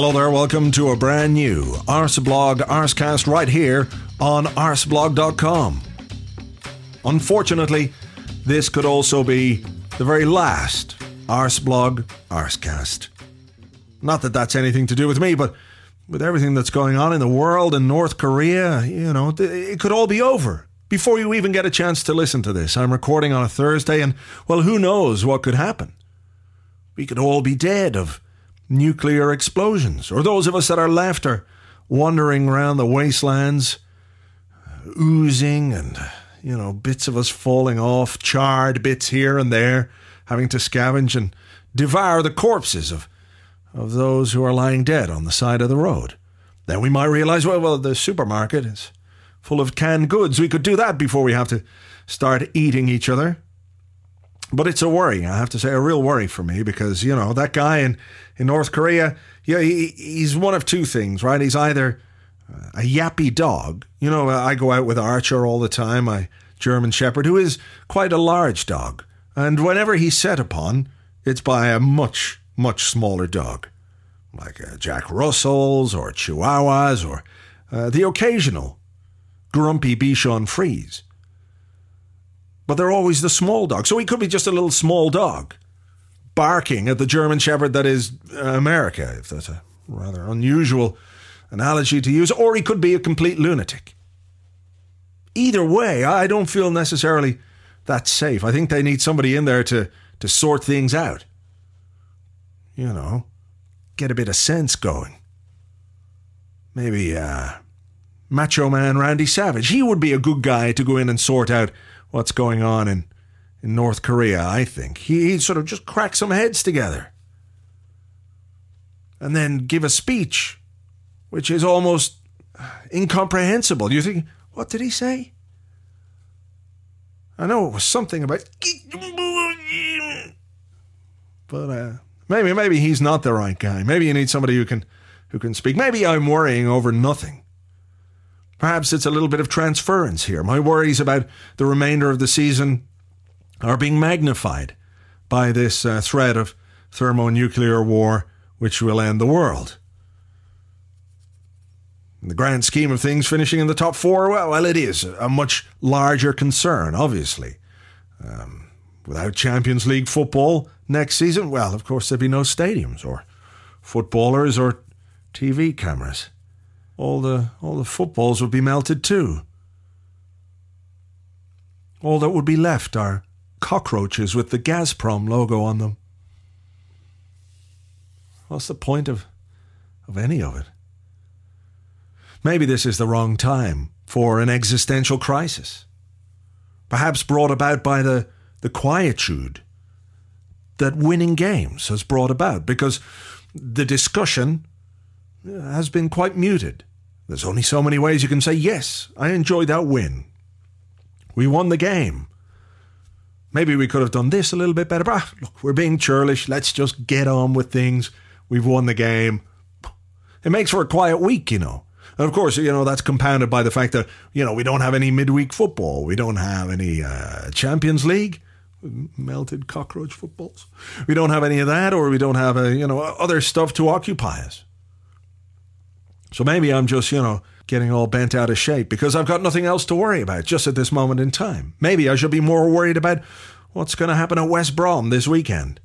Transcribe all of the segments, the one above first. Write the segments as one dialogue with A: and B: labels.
A: Hello there, welcome to a brand new Arseblog Arsecast right here on arseblog.com. Unfortunately, this could also be the very last Arseblog Arsecast. Not that that's anything to do with me, but with everything that's going on in the world and North Korea, you know, it could all be over before you even get a chance to listen to this. I'm recording on a Thursday, and well, who knows what could happen? We could all be dead of nuclear explosions, or those of us that are left are wandering around the wastelands, oozing and, you know, bits of us falling off, charred bits here and there, having to scavenge and devour the corpses of, of those who are lying dead on the side of the road. Then we might realize, well, well, the supermarket is full of canned goods. We could do that before we have to start eating each other. But it's a worry, I have to say, a real worry for me because, you know, that guy in, in North Korea, yeah, he, he's one of two things, right? He's either a yappy dog. You know, I go out with Archer all the time, my German Shepherd, who is quite a large dog. And whenever he's set upon, it's by a much, much smaller dog, like uh, Jack Russells or Chihuahuas or uh, the occasional grumpy Bichon Frise but they're always the small dog. So he could be just a little small dog barking at the German Shepherd that is uh, America, if that's a rather unusual analogy to use, or he could be a complete lunatic. Either way, I don't feel necessarily that safe. I think they need somebody in there to, to sort things out. You know, get a bit of sense going. Maybe uh, Macho Man Randy Savage. He would be a good guy to go in and sort out what's going on in, in North Korea, I think. He, he'd sort of just crack some heads together and then give a speech, which is almost incomprehensible. Do you think, what did he say? I know it was something about. But uh, maybe maybe he's not the right guy. Maybe you need somebody who can who can speak. Maybe I'm worrying over nothing. Perhaps it's a little bit of transference here. My worries about the remainder of the season are being magnified by this uh, threat of thermonuclear war, which will end the world. In the grand scheme of things, finishing in the top four, well, well it is a much larger concern, obviously. Um, without Champions League football next season, well, of course, there'd be no stadiums or footballers or TV cameras all the all the footballs would be melted too. All that would be left are cockroaches with the Gazprom logo on them. What's the point of of any of it? Maybe this is the wrong time for an existential crisis. Perhaps brought about by the, the quietude that winning games has brought about, because the discussion has been quite muted. There's only so many ways you can say, yes, I enjoyed that win. We won the game. Maybe we could have done this a little bit better. But ah, look, we're being churlish. Let's just get on with things. We've won the game. It makes for a quiet week, you know. And of course, you know, that's compounded by the fact that, you know, we don't have any midweek football. We don't have any uh, Champions League, melted cockroach footballs. We don't have any of that, or we don't have, a, you know, other stuff to occupy us. So maybe I'm just, you know, getting all bent out of shape because I've got nothing else to worry about just at this moment in time. Maybe I should be more worried about what's going to happen at West Brom this weekend.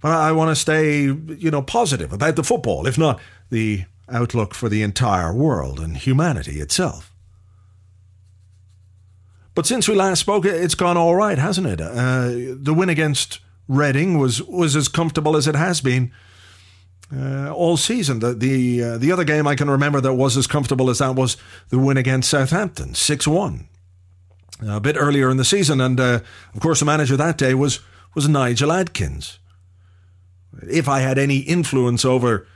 A: But I want to stay, you know, positive about the football, if not the outlook for the entire world and humanity itself. But since we last spoke, it's gone all right, hasn't it? Uh, the win against Reading was was as comfortable as it has been uh, all season. The the uh, the other game I can remember that was as comfortable as that was the win against Southampton, six one, a bit earlier in the season, and uh, of course the manager that day was was Nigel Adkins. If I had any influence over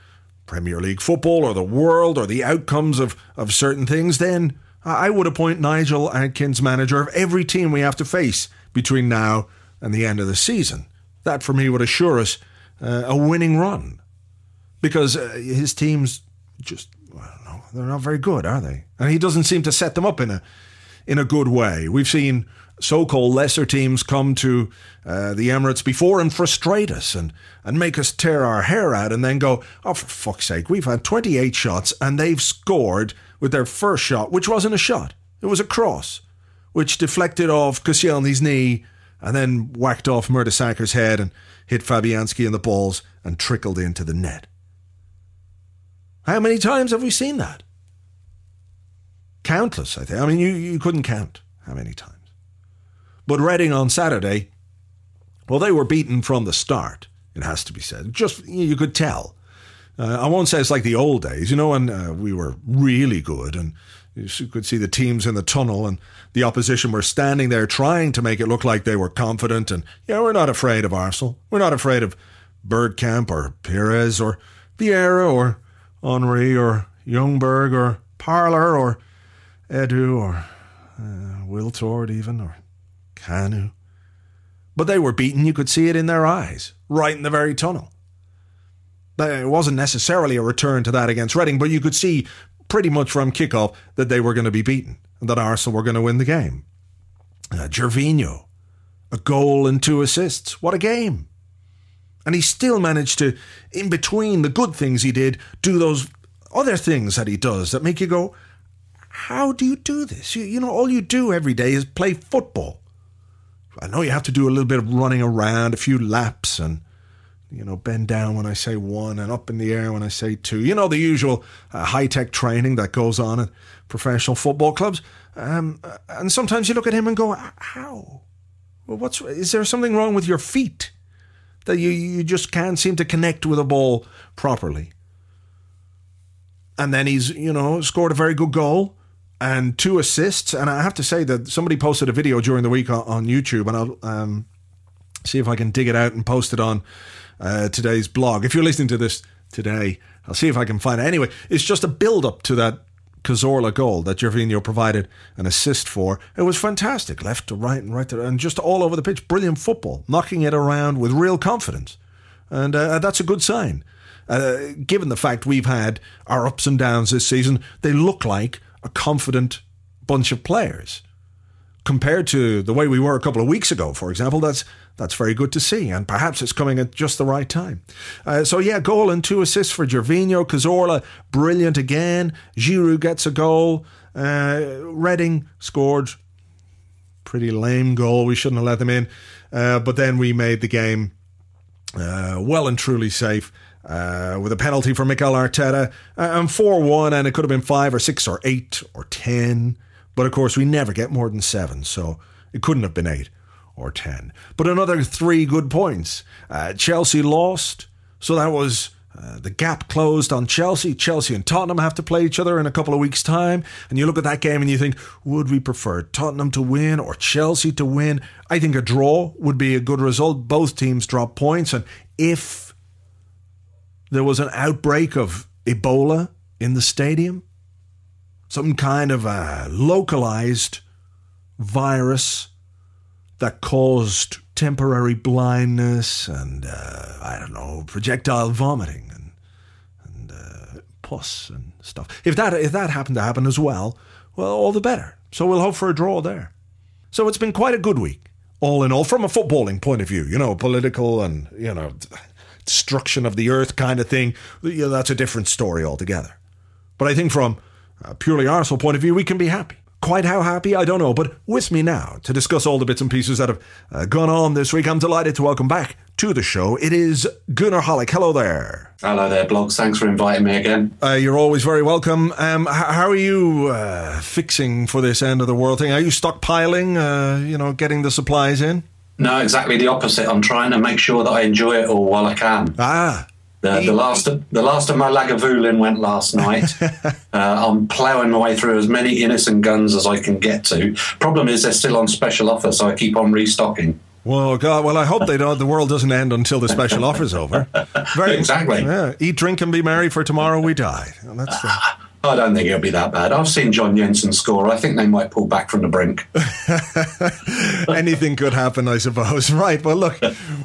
A: Premier League football or the world or the outcomes of of certain things, then I would appoint Nigel Adkins manager of every team we have to face between now and the end of the season. That for me would assure us uh, a winning run because uh, his teams just I don't know they're not very good, are they? And he doesn't seem to set them up in a in a good way. We've seen so called lesser teams come to uh, the Emirates before and frustrate us and, and make us tear our hair out and then go, oh, for fuck's sake, we've had 28 shots and they've scored with their first shot, which wasn't a shot, it was a cross, which deflected off Koscielny's knee and then whacked off Mertesacker's head and hit Fabianski in the balls and trickled into the net. How many times have we seen that? Countless, I think. I mean, you, you couldn't count how many times. But Reading on Saturday, well, they were beaten from the start, it has to be said. Just, you could tell. Uh, I won't say it's like the old days, you know, when uh, we were really good and you could see the teams in the tunnel and the opposition were standing there trying to make it look like they were confident. And, yeah, we're not afraid of Arsenal. We're not afraid of Bergkamp or Pires or Vieira or Henry or Ljungberg or Parlour or Edu or uh, Wiltord even or Kanu. But they were beaten. You could see it in their eyes, right in the very tunnel. It wasn't necessarily a return to that against Reading, but you could see pretty much from kickoff that they were going to be beaten and that Arsenal were going to win the game. Uh, Gervinho, a goal and two assists. What a game. And he still managed to, in between the good things he did, do those other things that he does that make you go, how do you do this? You, you know, all you do every day is play football. I know you have to do a little bit of running around, a few laps, and you know, bend down when I say one and up in the air when I say two. You know, the usual uh, high tech training that goes on at professional football clubs. Um, and sometimes you look at him and go, how? Well, what's, is there something wrong with your feet that you, you just can't seem to connect with a ball properly? And then he's, you know, scored a very good goal and two assists. And I have to say that somebody posted a video during the week on, on YouTube, and I'll um, see if I can dig it out and post it on uh, today's blog. If you're listening to this today, I'll see if I can find it. Anyway, it's just a build up to that Cazorla goal that Gervinho provided an assist for. It was fantastic, left to right and right to and just all over the pitch. Brilliant football, knocking it around with real confidence, and uh, that's a good sign. Uh, given the fact we've had our ups and downs this season, they look like a confident bunch of players compared to the way we were a couple of weeks ago, for example, that's that's very good to see, and perhaps it's coming at just the right time. Uh, so yeah, goal and two assists for Gervinho, Cazorla, brilliant again. Giroud gets a goal. Uh, Reading scored pretty lame goal. We shouldn't have let them in, uh, but then we made the game uh, well and truly safe. Uh, with a penalty for Mikel Arteta, uh, and 4 1, and it could have been 5 or 6 or 8 or 10. But of course, we never get more than seven, so it couldn't have been eight or ten. But another three good points. Uh, Chelsea lost, so that was uh, the gap closed on Chelsea. Chelsea and Tottenham have to play each other in a couple of weeks' time. And you look at that game and you think, would we prefer Tottenham to win or Chelsea to win? I think a draw would be a good result. Both teams drop points. And if there was an outbreak of Ebola in the stadium, some kind of a localized virus that caused temporary blindness and uh, I don't know projectile vomiting and and uh, pus and stuff. If that if that happened to happen as well, well, all the better. So we'll hope for a draw there. So it's been quite a good week, all in all, from a footballing point of view. You know, political and you know destruction of the earth kind of thing. You know, that's a different story altogether. But I think from a purely Arsenal point of view, we can be happy. Quite how happy, I don't know, but with me now to discuss all the bits and pieces that have uh, gone on this week, I'm delighted to welcome back to the show. It is Goonerholic. Hello there.
B: Hello there, blogs. Thanks for inviting me again.
A: Uh, you're always very welcome. Um, h- how are you uh, fixing for this end of the world thing? Are you stockpiling, uh, you know, getting the supplies in?
B: No, exactly the opposite. I'm trying to make sure that I enjoy it all while I can.
A: Ah,
B: The, the last of, the last of my Lagavulin went last night. uh, I'm ploughing my way through as many Innis & Gunns as I can get to. Problem is, they're still on special offer, so I keep on restocking.
A: Well, God, well, I hope they don't. The world doesn't end until the special offer's over. Very,
B: Exactly.
A: Yeah, eat, drink, and be merry, for tomorrow we die. And that's the,
B: I don't think it'll be that bad. I've seen John Jensen score. I think they might pull back from the brink.
A: anything could happen, I suppose. Right. Well, look,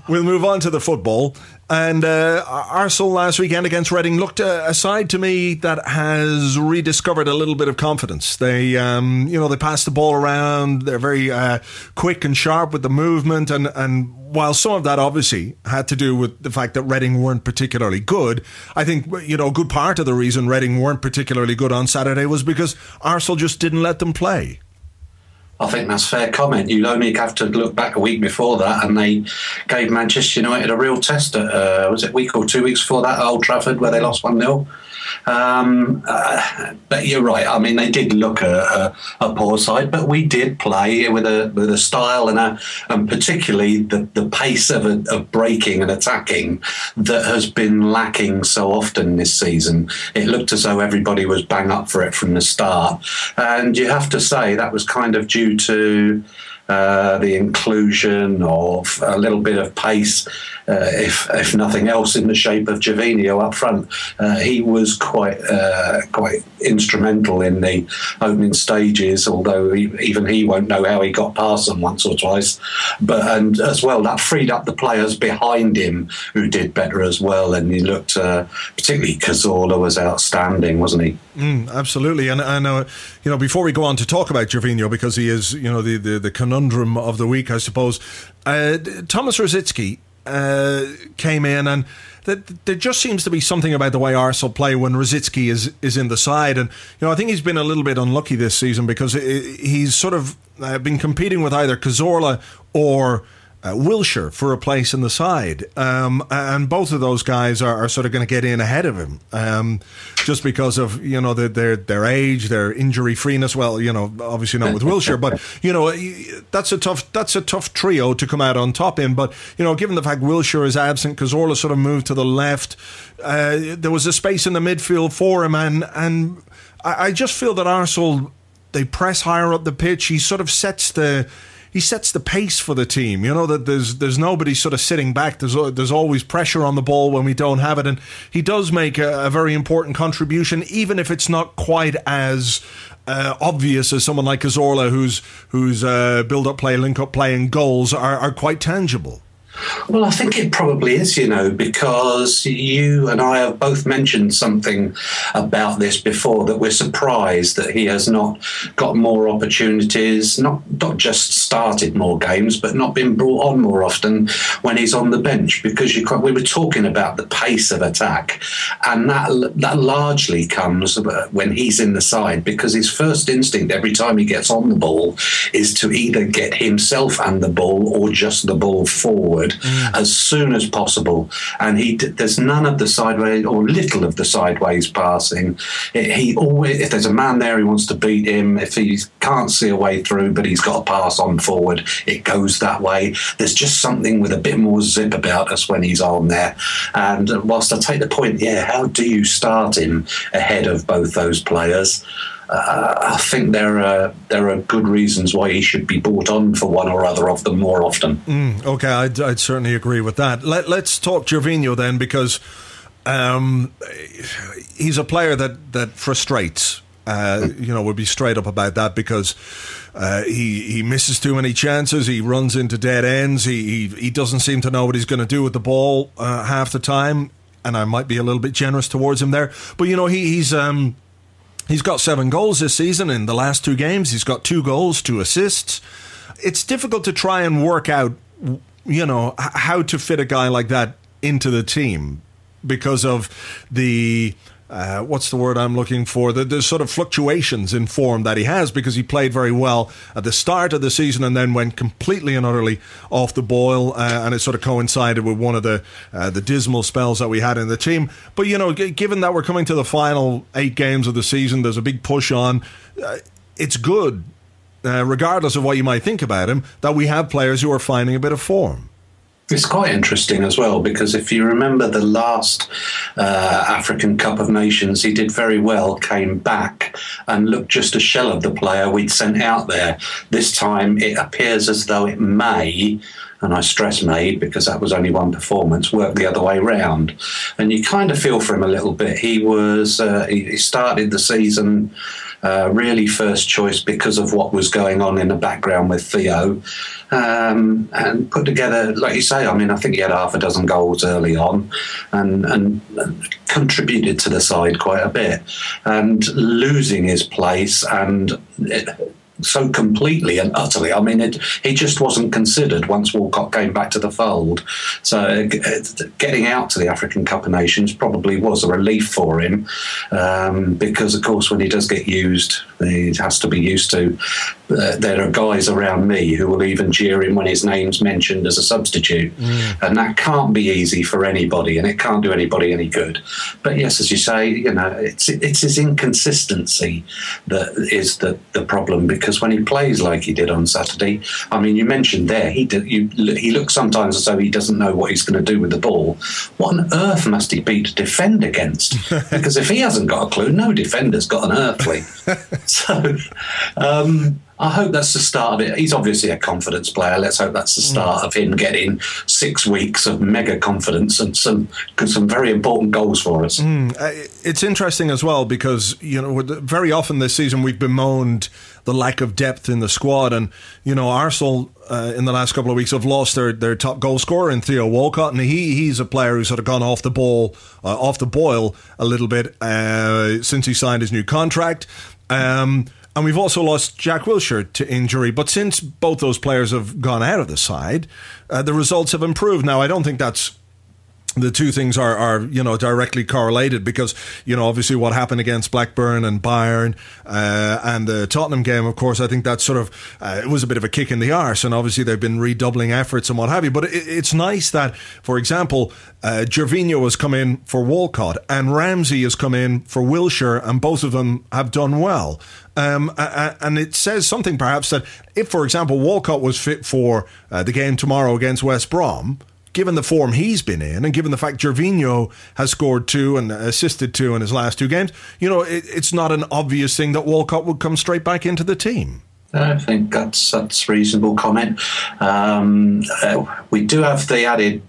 A: we'll move on to the football. And uh, Arsenal last weekend against Reading looked a, a, side to me that has rediscovered a little bit of confidence. They, um, you know, they pass the ball around. They're very uh, quick and sharp with the movement. And, and while some of that obviously had to do with the fact that Reading weren't particularly good, I think, you know, a good part of the reason Reading weren't particularly good on Saturday was because Arsenal just didn't let them play.
B: I think that's fair comment. You'd only have to look back a week before that, and they gave Manchester United a real test. At, uh, was it a week or two weeks before that at Old Trafford, where they lost one 0 um, uh, but you're right. I mean, they did look a, a, a, poor side, but we did play with a with a style and a and particularly the, the pace of, a, of breaking and attacking that has been lacking so often this season. It looked as though everybody was bang up for it from the start, and you have to say that was kind of due to uh, the inclusion of a little bit of pace, uh, if if nothing else, in the shape of Gervinho up front. Uh, he was quite uh, quite instrumental in the opening stages, although he, even he won't know how he got past them once or twice. But and as well, that freed up the players behind him who did better as well. And he looked uh, particularly Cazorla was outstanding, wasn't he?
A: Mm, absolutely, and know you know before we go on to talk about Gervinho because he is you know the the, the conundrum of the week, I suppose. Uh, Thomas Rosicky uh, came in and there just seems to be something about the way Arsenal play when Rosicky is is in the side, and you know I think he's been a little bit unlucky this season because he's sort of uh, been competing with either Cazorla or uh, Wilshere for a place in the side. Um, and both of those guys are, are sort of going to get in ahead of him um, just because of, you know, their, their, their age, their injury freeness. Well, you know, obviously not with Wilshere, but, you know, that's a tough that's a tough trio to come out on top in. But, you know, given the fact Wilshere is absent, Cazorla sort of moved to the left, uh, there was a space in the midfield for him. And, and I, I just feel that Arsenal, they press higher up the pitch. He sort of sets the he sets the pace for the team. You know that there's there's nobody sort of sitting back. There's there's always pressure on the ball when we don't have it, and he does make a, a very important contribution, even if it's not quite as uh, obvious as someone like Cazorla, whose whose uh, build up play, link up play, and goals are, are quite tangible.
B: Well, I think it probably is, you know, because you and I have both mentioned something about this before that we're surprised that he has not got more opportunities, not not just started more games, but not been brought on more often when he's on the bench. Because you, we were talking about the pace of attack, and that that largely comes when he's in the side because his first instinct every time he gets on the ball is to either get himself and the ball or just the ball forward forward mm. as soon as possible. And he there's none of the sideways or little of the sideways passing. It, he always if there's a man there, he wants to beat him. If he can't see a way through, but he's got a pass on forward, it goes that way. There's just something with a bit more zip about us when he's on there. And whilst I take the point, yeah, how do you start him ahead of both those players? Uh, I think there are there are good reasons why he should be brought on for one or other of them more often.
A: Mm, okay, I'd, I'd, certainly agree with that. Let, us talk Gervinho then, because um, he's a player that that frustrates. Uh, you know, we'll be straight up about that because uh, he he misses too many chances. He runs into dead ends. He he, he doesn't seem to know what he's going to do with the ball uh, half the time. And I might be a little bit generous towards him there, but you know he, he's um, He's got seven goals this season in the last two games. He's got two goals, two assists. It's difficult to try and work out, you know, how to fit a guy like that into the team because of the uh, what's the word I'm looking for? The, the, sort of fluctuations in form that he has because he played very well at the start of the season and then went completely and utterly off the boil, uh, and it sort of coincided with one of the uh, the dismal spells that we had in the team. But you know, g- given that we're coming to the final eight games of the season, there's a big push on. Uh, it's good, uh, regardless of what you might think about him, that we have players who are finding a bit of form.
B: It's quite interesting as well because if you remember the last uh, African Cup of Nations, he did very well, came back and looked just a shell of the player we'd sent out there. This time it appears as though it may, and I stress may because that was only one performance, work the other way round. And you kind of feel for him a little bit. He was, uh, he started the season. Uh, really first choice because of what was going on in the background with Theo um, and put together, like you say. I mean, I think he had half a dozen goals early on, and and contributed to the side quite a bit. And losing his place and. It, so completely and utterly. I mean, it, he just wasn't considered once Walcott came back to the fold. So uh, getting out to the African Cup of Nations probably was a relief for him um, because, of course, when he does get used, he has to be used to. Uh, there are guys around me who will even jeer him when his name's mentioned as a substitute, mm. and that can't be easy for anybody, and it can't do anybody any good. But yes, as you say, you know, it's it's his inconsistency that is the the problem because when he plays like he did on Saturday, I mean, you mentioned there he did, you, he looks sometimes as though he doesn't know what he's going to do with the ball. What on earth must he be to defend against? because if he hasn't got a clue, no defender's got an earthly. so. Um, I hope that's the start of it. He's obviously a confidence player. Let's hope that's the mm. start mm. of him getting six weeks of mega confidence and some some very important goals for us.
A: Mm. It's interesting as well because you know very often this season we've bemoaned the lack of depth in the squad, and you know Arsenal uh, in the last couple of weeks have lost their, their top goal scorer in Theo Walcott, and he he's a player who's sort of gone off the ball, uh, off the boil a little bit uh, since he signed his new contract. Um, and we've also lost Jack Wilshere to injury. But since both those players have gone out of the side, uh, the results have improved. Now, I don't think that's the two things are, are you know directly correlated because you know obviously what happened against Blackburn and Bayern uh, and the Tottenham game of course I think that sort of uh, it was a bit of a kick in the arse and obviously they've been redoubling efforts and what have you. But it, it's nice that for example uh, Gervinho has come in for Walcott and Ramsey has come in for Wilshere and both of them have done well. Um, and it says something perhaps that if for example Walcott was fit for uh, the game tomorrow against West Brom given the form he's been in, and given the fact Gervinho has scored two and assisted two in his last two games, you know, it, it's not an obvious thing that Walcott would come straight back into the team.
B: I think that's that's reasonable comment. Um, uh, we do have the added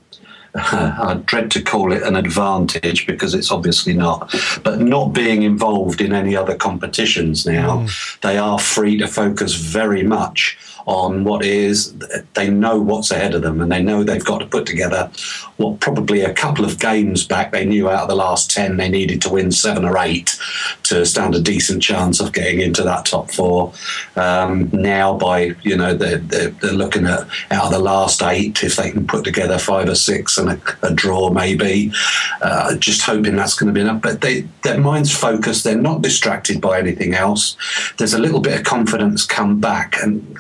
B: I dread to call it an advantage because it's obviously not. But not being involved in any other competitions now, mm. they are free to focus very much on what is they know what's ahead of them and they know they've got to put together what probably a couple of games back they knew out of the last 10 they needed to win seven or eight to stand a decent chance of getting into that top four. Um, now by you know they're, they're, they're, looking at out of the last eight if they can put together five or six and a, a draw maybe uh, just hoping that's going to be enough. But they, their minds focused they're not distracted by anything else. There's a little bit of confidence come back and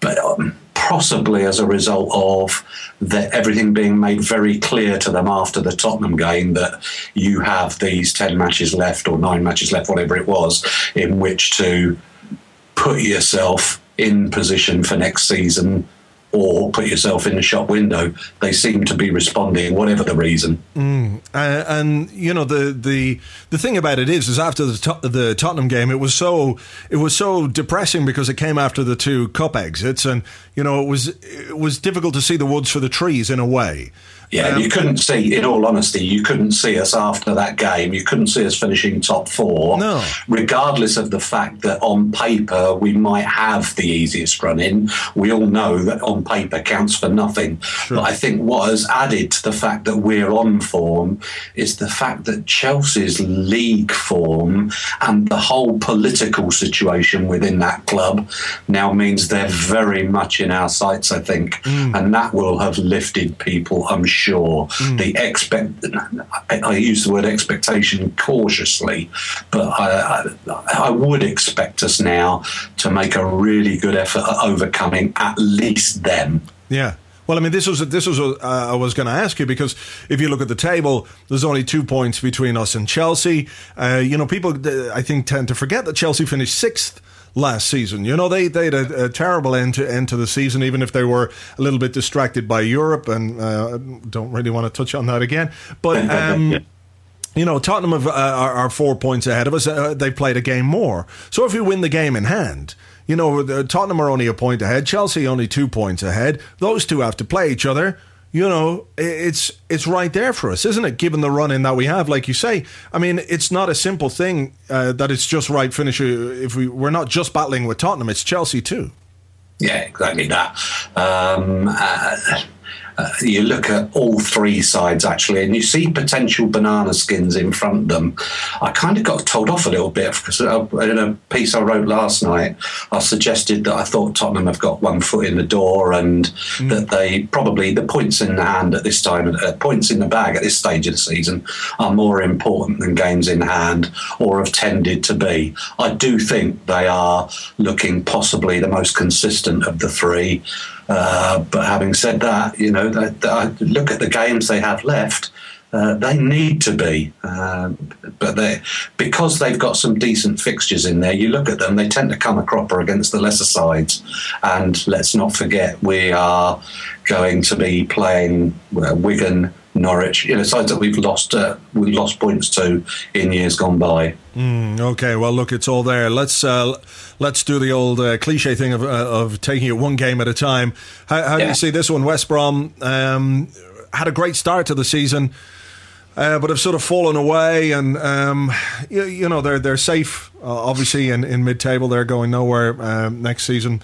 B: but um, possibly as a result of the, everything being made very clear to them after the Tottenham game that you have these 10 matches left or nine matches left, whatever it was, in which to put yourself in position for next season or put yourself in the shop window. They seem to be responding, whatever the reason.
A: Mm. Uh, and you know the the the thing about it is, is after the to- the Tottenham game, it was so it was so depressing because it came after the two cup exits, and you know it was it was difficult to see the woods for the trees in a way.
B: Yeah, um, you couldn't see, in all honesty, you couldn't see us after that game. You couldn't see us finishing top four,
A: no.
B: regardless of the fact that on paper we might have the easiest run in. We all know that on paper counts for nothing. Sure. But I think what has added to the fact that we're on form is the fact that Chelsea's league form and the whole political situation within that club now means they're very much in our sights, I think. Mm. And that will have lifted people, I'm sure sure. Mm. The expect, I, I, use the word expectation cautiously, but I, I, I, would expect us now to make a really good effort at overcoming at least them.
A: Yeah. Well, I mean, this was this was uh, I was going to ask you because if you look at the table, there's only two points between us and Chelsea. Uh, you know, people uh, I think tend to forget that Chelsea finished sixth last season. You know, they they had a, a, terrible end to end to the season, even if they were a little bit distracted by Europe, and uh, don't really want to touch on that again. But um, you know, Tottenham have, uh, are, are, four points ahead of us. Uh, they've played a game more, so if we win the game in hand. You know, Tottenham are only a point ahead. Chelsea only two points ahead. Those two have to play each other you know, it's it's right there for us, isn't it? Given the run in that we have, like you say, I mean, it's not a simple thing uh, that it's just right finish. Uh, if we we're not just battling with Tottenham, it's Chelsea too.
B: Yeah, exactly that. Um, uh, uh, you look at all three sides actually, and you see potential banana skins in front of them. I kind of got told off a little bit because in a piece I wrote last night, I suggested that I thought Tottenham have got one foot in the door and mm. that they probably the points in the hand at this time, uh, points in the bag at this stage of the season, are more important than games in hand or have tended to be. I do think they are looking possibly the most consistent of the three. Uh, but having said that, you know, look at the games they have left. Uh, they need to be, uh, but they because they've got some decent fixtures in there. You look at them; they tend to come a cropper against the lesser sides. And let's not forget, we are going to be playing Wigan, Norwich, you know, sides that we've lost uh, we lost points to in years gone by.
A: Mm, okay, well, look, it's all there. Let's uh, let's do the old uh, cliche thing of, uh, of taking it one game at a time. How, how yeah. do you see this one? West Brom um, had a great start to the season. Uh, but have sort of fallen away, and um, you, you, know they're they're safe. Uh, obviously, in, in mid table, they're going nowhere um, next season.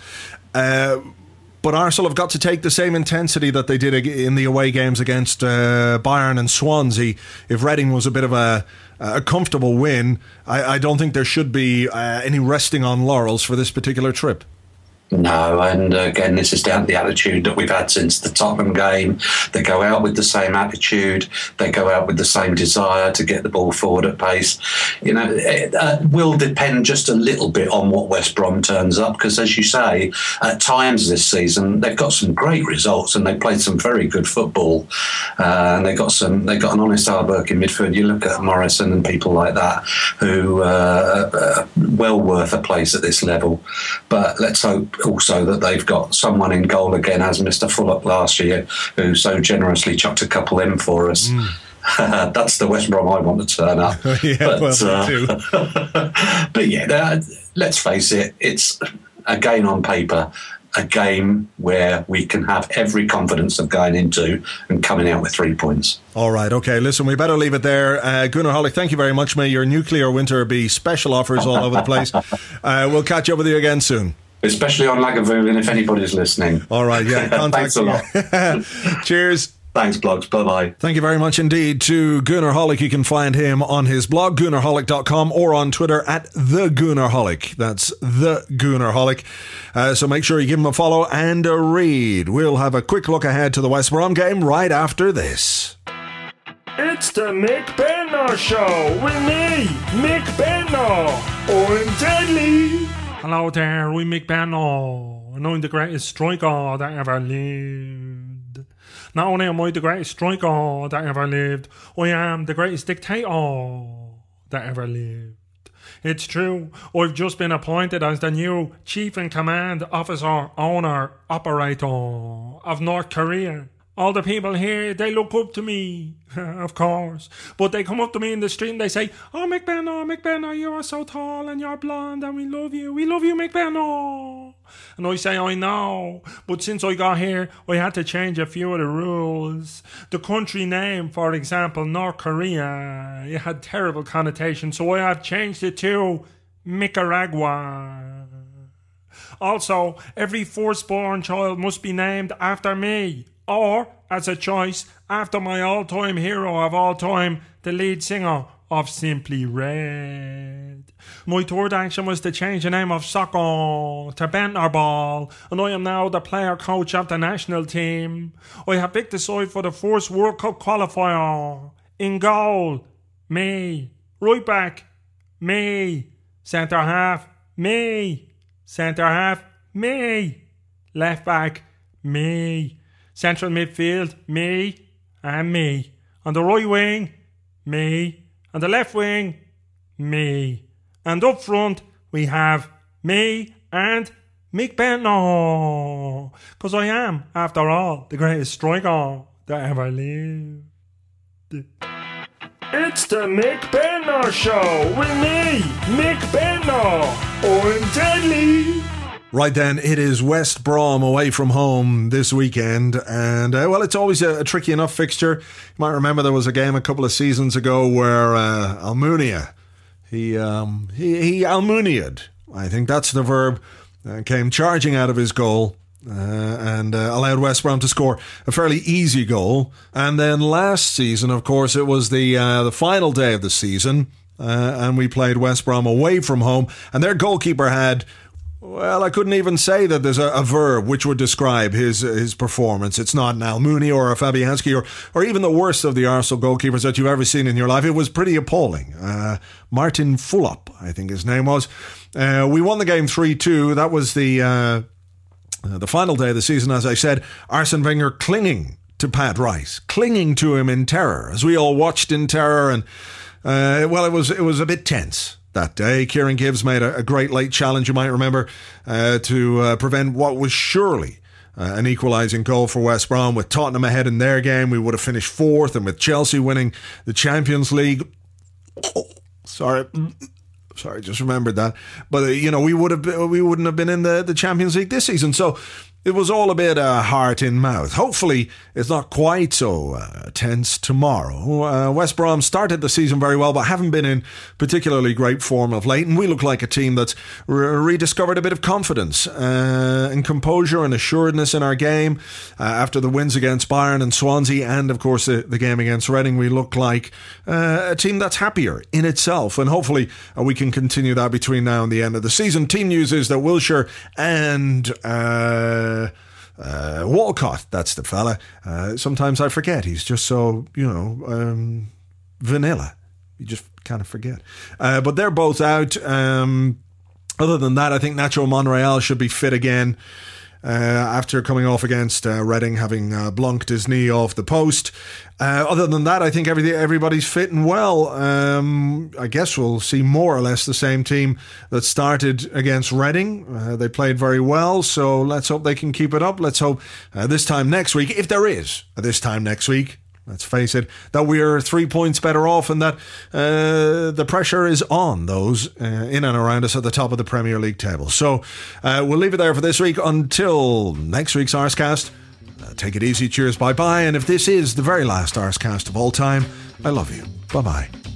A: But Arsenal have got to take the same intensity that they did in the away games against uh, Bayern and Swansea. If Reading was a bit of a, a comfortable win, I, I, don't think there should be uh, any resting on laurels for this particular trip.
B: No, and uh, again, this is down to the attitude that we've had since the Tottenham game. They go out with the same attitude. They go out with the same desire to get the ball forward at pace. You know, it uh, will depend just a little bit on what West Brom turns up because, as you say, at times this season they've got some great results and they played some very good football. Uh, and they got some. They got an honest hard working midfield. You look at Morrison and people like that who uh, are well worth a place at this level. But let's hope also that they've got someone in goal again, as Mr. Fulop last year, who so generously chucked a couple in for us. Mm. That's the West Brom I want to turn up.
A: yeah, but, well,
B: uh, but yeah, let's face it, it's a game on paper, a game where we can have every confidence of going into and coming out with three points.
A: All right, okay. Listen, we better leave it there. Uh, Goonerholic, thank you very much. May your nuclear winter be special offers all over the place. Uh, we'll catch up with you again soon
B: especially on Lagavulin if anybody's listening.
A: All right, yeah.
B: Thanks a lot.
A: Cheers.
B: Thanks, blogs. Bye bye.
A: Thank you very much indeed to Goonerholic. You can find him on his blog, Goonerholic.com, or on Twitter at The Goonerholic. That's The Goonerholic. Uh, so make sure you give him a follow and a read. We'll have a quick look ahead to the West Brom game right after this.
C: It's the Mick Benno Show with me, Mick Benno. I'm deadly. Hello there, I'm Mick Benno, and I'm the greatest striker that ever lived. Not only am I the greatest striker that ever lived, I am the greatest dictator that ever lived. It's true, I've just been appointed as the new Chief in Command Officer, Owner, Operator of North Korea. All the people here, they look up to me, of course. But they come up to me in the street and they say, Oh, McBenno, McBenno, you are so tall and you're blonde and we love you. We love you, McBenno. And I say, I know. But since I got here, I had to change a few of the rules. The country name, for example, North Korea, it had terrible connotations. So I have changed it to Nicaragua. Also, every firstborn child must be named after me or as a choice after my all time hero of all time, the lead singer of Simply Red. My third action was to change the name of soccer to Bentner Ball, and I am now the player coach of the national team. I have picked the side for the first World Cup qualifier. In goal, me. Right back, me. Centre half, me. Centre half, me. Left back, me. Central midfield, me and me. On the right wing, me. On the left wing, me. And up front, we have me and Mick Benno. Because I am, after all, the greatest striker that ever lived. It's the Mick Benno Show with me, Mick Benno.
A: Right then, it is West Brom away from home this weekend, and uh, well, it's always a, a, tricky enough fixture. You might remember there was a game a couple of seasons ago where uh, Almunia he um, he he Almunia'd. I think that's the verb. uh, came charging out of his goal. Uh, and uh, allowed West Brom to score a fairly easy goal. And then last season, of course, it was the uh, the final day of the season, and we played West Brom away from home, and their goalkeeper had. Well, I couldn't even say that there's a, a verb which would describe his his performance. It's not an Almunia or a Fabianski or, or even the worst of the Arsenal goalkeepers that you've ever seen in your life. It was pretty appalling. Uh, Martin Fulop, I think his name was. Uh, we won the game 3 2. That was the uh, the final day of the season, as I said, Arsene Wenger clinging to Pat Rice, clinging to him in terror, as we all watched in terror. And uh, well, it was it was a bit tense that day. Kieran Gibbs made a, a great late challenge, you might remember, uh, to uh, prevent what was surely. Uh, an equalising goal for West Brom. With Tottenham ahead in their game, we would have finished fourth, and with Chelsea winning the Champions League, oh, sorry, Sorry, just remembered that. But uh, you know, we would have been, we wouldn't have been in the, the Champions League this season. So it was all a bit uh, heart in mouth. Hopefully, it's not quite so uh, tense tomorrow. Uh, West Brom started the season very well, but haven't been in particularly great form of late. And we look like a team that's re- rediscovered a bit of confidence uh, and composure and assuredness in our game uh, after the wins against Bayern and Swansea, and of course the, the game against Reading. We look like uh, a team that's happier in itself, and hopefully we can continue that between now and the end of the season. Team news is that Wilshere and Walcott, that's the fella. Uh, sometimes I forget. He's just so, you know, um, vanilla. You just kind of forget. Uh, but they're both out. Um, other than that, I think Nacho Monreal should be fit again. Uh, after coming off against uh, Reading, having uh, blunked his knee off the post. Other than that, I think everything, everybody's fitting well. Um, I guess we'll see more or less the same team that started against Reading. They played very well, so let's hope they can keep it up. Let's hope this time next week, if there is this time next week, let's face it, that we're three points better off and that uh, the pressure is on those uh, in and around us at the top of the Premier League table. So uh, we'll leave it there for this week until next week's Arsecast. Uh, take it easy. Cheers. Bye bye. And if this is the very last Arsecast of all time, I love you. Bye bye.